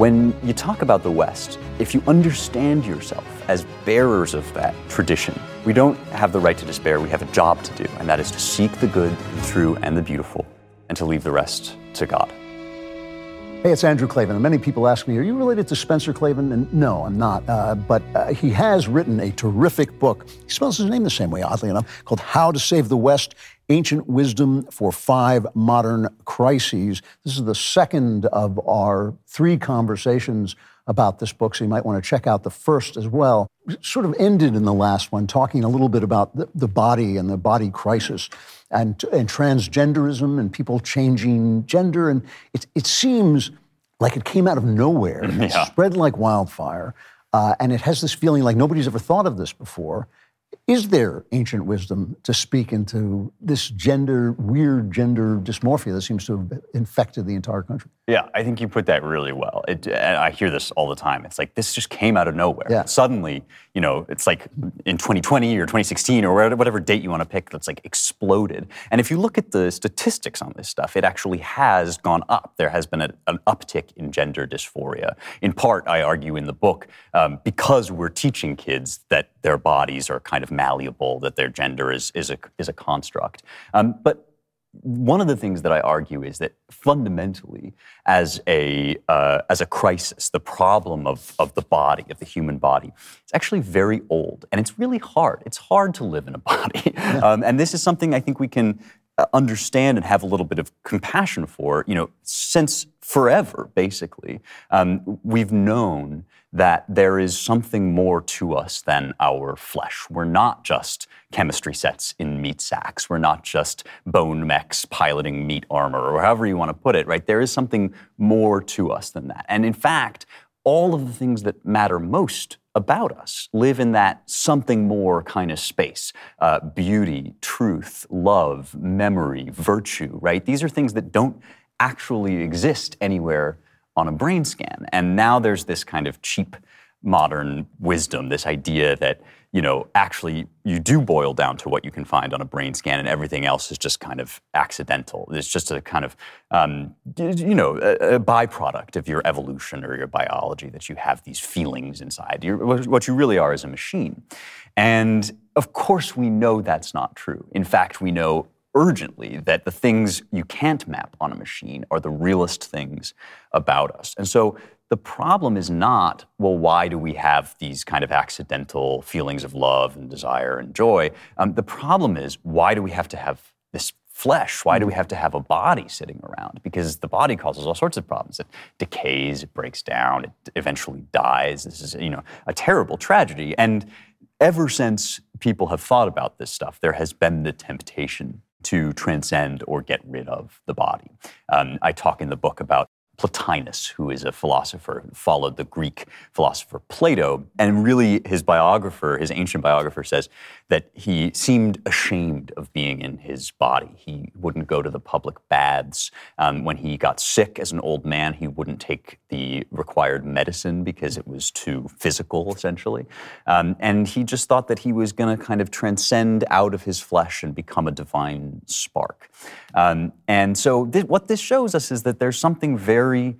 When you talk about the West, if you understand yourself as bearers of that tradition, we don't have the right to despair. We have a job to do, and that is to seek the good, the true, and the beautiful, and to leave the rest to God. Hey, it's Andrew Klavan. And many people ask me, Are you related to Spencer Klavan? And no, I'm not. Uh, but uh, he has written a terrific book. He spells his name the same way, oddly enough, called How to Save the West Ancient Wisdom for Five Modern Crises. This is the second of our three conversations about this book, so you might want to check out the first as well. Sort of ended in the last one, talking a little bit about the, the body and the body crisis and, and transgenderism and people changing gender. And it, it seems like it came out of nowhere. and It spread like wildfire. Uh, and it has this feeling like nobody's ever thought of this before. Is there ancient wisdom to speak into this gender, weird gender dysmorphia that seems to have infected the entire country? Yeah, I think you put that really well. It, and I hear this all the time. It's like this just came out of nowhere. Yeah. Suddenly, you know, it's like in 2020 or 2016 or whatever- date you want to pick, that's like exploded. And if you look at the statistics on this stuff, it actually has gone up. There has been a, an uptick in gender dysphoria. In part, I argue in the book, um, because we're teaching kids that their bodies are kind of malleable, that their gender is is a is a construct. Um, but one of the things that I argue is that fundamentally, as a uh, as a crisis, the problem of of the body, of the human body, it's actually very old, and it's really hard. It's hard to live in a body, um, and this is something I think we can understand and have a little bit of compassion for. You know, since forever, basically, um, we've known that there is something more to us than our flesh. We're not just chemistry sets in meat sacks. We're not just bone mechs piloting meat armor, or however you want to put it, right? There is something more to us than that. And in fact, all of the things that matter most about us live in that something more kind of space uh, beauty, truth, love, memory, virtue, right? These are things that don't actually exist anywhere on a brain scan. And now there's this kind of cheap modern wisdom, this idea that, you know, actually you do boil down to what you can find on a brain scan and everything else is just kind of accidental. It's just a kind of, um, you know, a, a byproduct of your evolution or your biology that you have these feelings inside. You're, what you really are is a machine. And of course, we know that's not true. In fact, we know urgently that the things you can't map on a machine are the realest things about us. And so the problem is not, well, why do we have these kind of accidental feelings of love and desire and joy? Um, the problem is, why do we have to have this flesh? Why do we have to have a body sitting around? Because the body causes all sorts of problems. It decays, it breaks down, it eventually dies. This is, you know, a terrible tragedy. And ever since people have thought about this stuff, there has been the temptation to transcend or get rid of the body. Um, I talk in the book about Plotinus, who is a philosopher followed the Greek philosopher Plato. And really, his biographer, his ancient biographer, says that he seemed ashamed of being in his body. He wouldn't go to the public baths. Um, when he got sick as an old man, he wouldn't take the required medicine because it was too physical, essentially. Um, and he just thought that he was going to kind of transcend out of his flesh and become a divine spark. Um, and so, thi- what this shows us is that there's something very very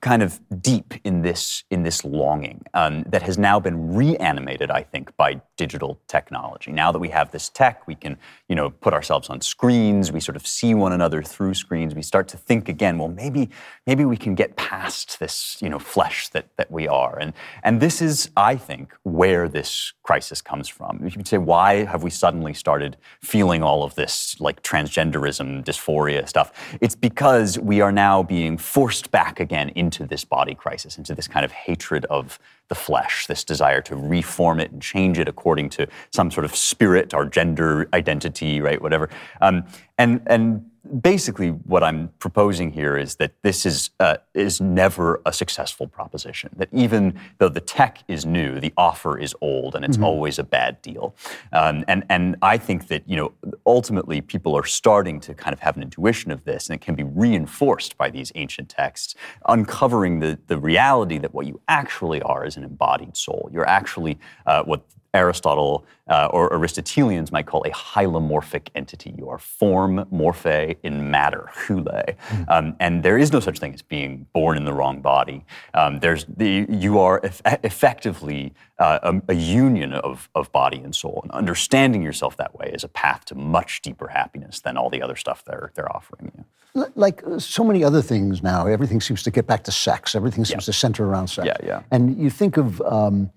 kind of deep in this in this longing um, that has now been reanimated, I think, by digital technology. Now that we have this tech, we can you know put ourselves on screens. We sort of see one another through screens. We start to think again. Well, maybe maybe we can get past this you know flesh that that we are. And and this is, I think, where this crisis comes from. You could say, why have we suddenly started feeling all of this like transgenderism, dysphoria stuff? It's because we are now being forced back again into this body crisis, into this kind of hatred of the flesh, this desire to reform it and change it according to some sort of spirit or gender identity, right? Whatever. Um, and and basically, what I'm proposing here is that this is uh, is never a successful proposition. That even though the tech is new, the offer is old, and it's always a bad deal. Um, and and I think that you know ultimately people are starting to kind of have an intuition of this, and it can be reinforced by these ancient texts, uncovering the the reality that what you actually are is an embodied soul. You're actually uh, what Aristotle uh, or Aristotelians might call a hylomorphic entity. You are form morphe in matter, hule. Mm-hmm. Um, and there is no such thing as being born in the wrong body. Um, there's the, you are eff- effectively uh, a, a, union of, of body and soul. And understanding yourself that way is a path to much deeper happiness than all the other stuff they're, they're offering you. Like uh, so many other things now, everything seems to get back to sex. Everything seems yeah. to center around sex. Yeah, yeah. And you think of um,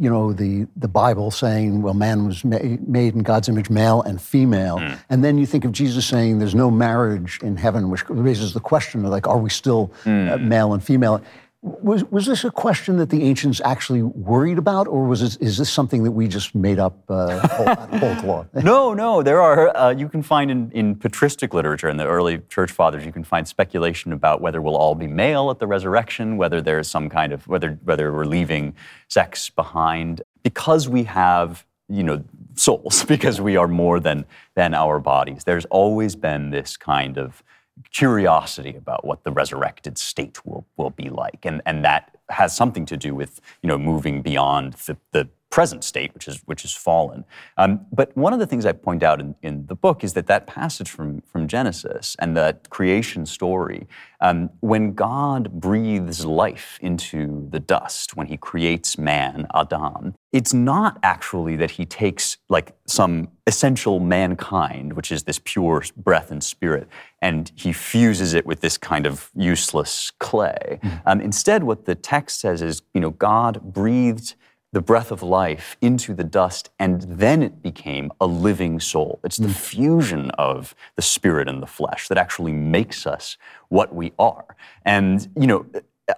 you know, the, the Bible saying, well, man was ma- made in God's image, male and female. Mm. And then you think of Jesus saying there's no marriage in heaven, which raises the question of, like, are we still mm. uh, male and female? Was, was this a question that the ancients actually worried about, or was is this something that we just made up uh, whole, whole cloth? no, no. There are, uh, you can find in, in patristic literature, in the early church fathers, you can find speculation about whether we'll all be male at the resurrection, whether there's some kind of, whether, whether we're leaving sex behind. Because we have, you know, souls, because we are more than, than our bodies, there's always been this kind of curiosity about what the resurrected state will, will be like. And, and that has something to do with you know, moving beyond the, the present state, which is which is fallen. Um, but one of the things I point out in, in the book is that that passage from from Genesis and that creation story, um, when God breathes life into the dust, when He creates man, Adam, it's not actually that He takes like some essential mankind, which is this pure breath and spirit, and He fuses it with this kind of useless clay. Mm-hmm. Um, instead, what the text says is, you know, God breathed the breath of life into the dust, and then it became a living soul. It's the mm. fusion of the spirit and the flesh that actually makes us what we are. And, you know,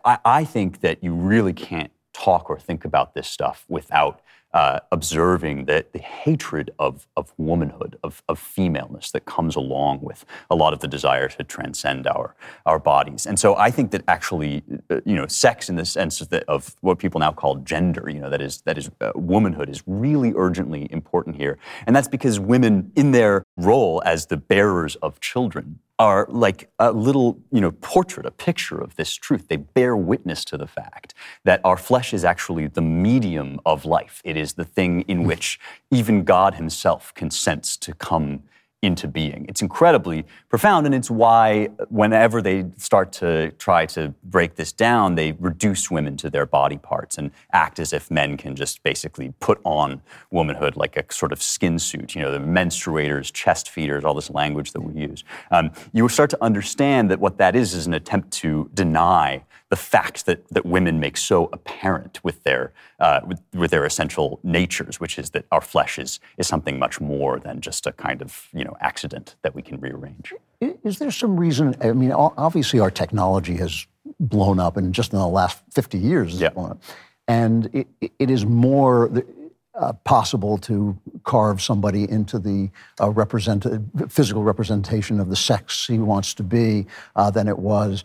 I, I think that you really can't talk or think about this stuff without uh, observing the, the hatred of, of womanhood, of, of femaleness that comes along with a lot of the desire to transcend our, our bodies. And so I think that actually, uh, you know, sex in the sense of, the, of, what people now call gender, you know, that is, that is uh, womanhood is really urgently important here. And that's because women, in their role as the bearers of children, are like a little, you know, portrait, a picture of this truth. They bear witness to the fact that our flesh is actually the medium of life. It is the thing in which even God Himself consents to come into being. It's incredibly profound, and it's why whenever they start to try to break this down, they reduce women to their body parts and act as if men can just basically put on womanhood like a sort of skin suit. You know, the menstruators, chest feeders, all this language that we use. Um, you will start to understand that what that is is an attempt to deny the fact that, that women make so apparent with their, uh, with, with, their essential natures, which is that our flesh is, is something much more than just a kind of you know, accident that we can rearrange. Is there some reason? I mean, obviously, our technology has blown up, and just in the last 50 years, yeah. blown up. And it, it is more uh, possible to carve somebody into the uh, represented, physical representation of the sex he wants to be uh, than it was.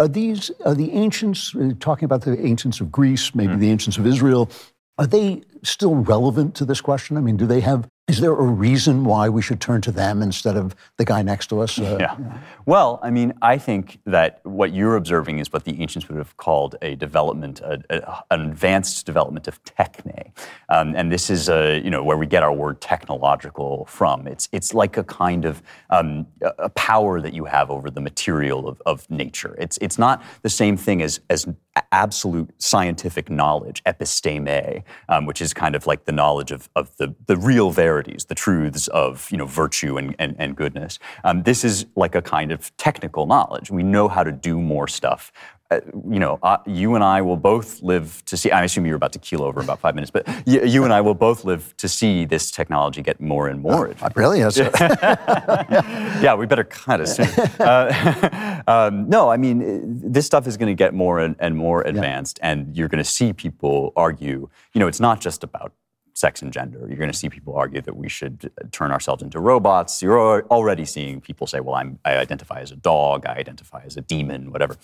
Are these are the ancients uh, talking about the ancients of Greece, maybe mm. the ancients of Israel? Are they still relevant to this question? I mean, do they have is there a reason why we should turn to them instead of the guy next to us? Uh, yeah. Well, I mean, I think that what you're observing is what the ancients would have called a development, a, a, an advanced development of techne, um, and this is a, you know where we get our word technological from. It's it's like a kind of um, a power that you have over the material of, of nature. It's it's not the same thing as as absolute scientific knowledge, episteme, um, which is kind of like the knowledge of, of the, the real verities, the truths of you know, virtue and, and, and goodness. Um, this is like a kind of technical knowledge. We know how to do more stuff uh, you know, uh, you and I will both live to see. I assume you're about to keel over in about five minutes, but you, you and I will both live to see this technology get more and more. Oh, really? Yes. yeah, we better cut it soon. Uh, um, no, I mean, this stuff is going to get more and, and more advanced, yeah. and you're going to see people argue. You know, it's not just about sex and gender. You're going to see people argue that we should turn ourselves into robots. You're already seeing people say, well, I'm, I identify as a dog, I identify as a demon, whatever.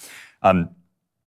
Um,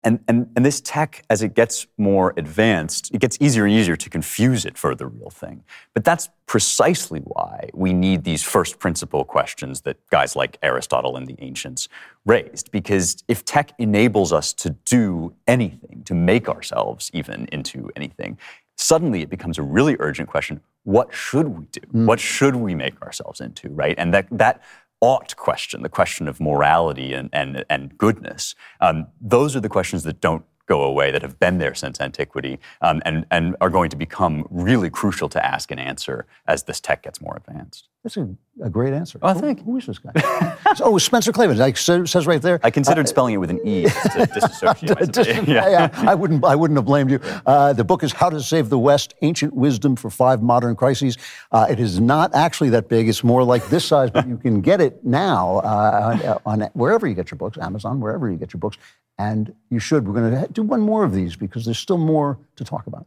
and, and, and this tech, as it gets more advanced, it gets easier and easier to confuse it for the real thing. But that's precisely why we need these first principle questions that guys like Aristotle and the ancients raised. Because if tech enables us to do anything, to make ourselves even into anything, suddenly it becomes a really urgent question what should we do? Mm. What should we make ourselves into, right? And that, that ought question, the question of morality and, and, and goodness, um, those are the questions that don't go away, that have been there since antiquity, um, and, and are going to become really crucial to ask and answer as this tech gets more advanced. That's a, a great answer. Oh, Who- thank you. Who is this guy? oh, Spencer Klavan. Like says right there. I considered spelling it with an E just to disassociate myself. yeah. I wouldn't. I wouldn't have blamed you. Uh, the book is "How to Save the West: Ancient Wisdom for Five Modern Crises." Uh, it is not actually that big. It's more like this size, but you can get it now uh, on, on wherever you get your books, Amazon, wherever you get your books, and you should. We're going to do one more of these because there's still more to talk about.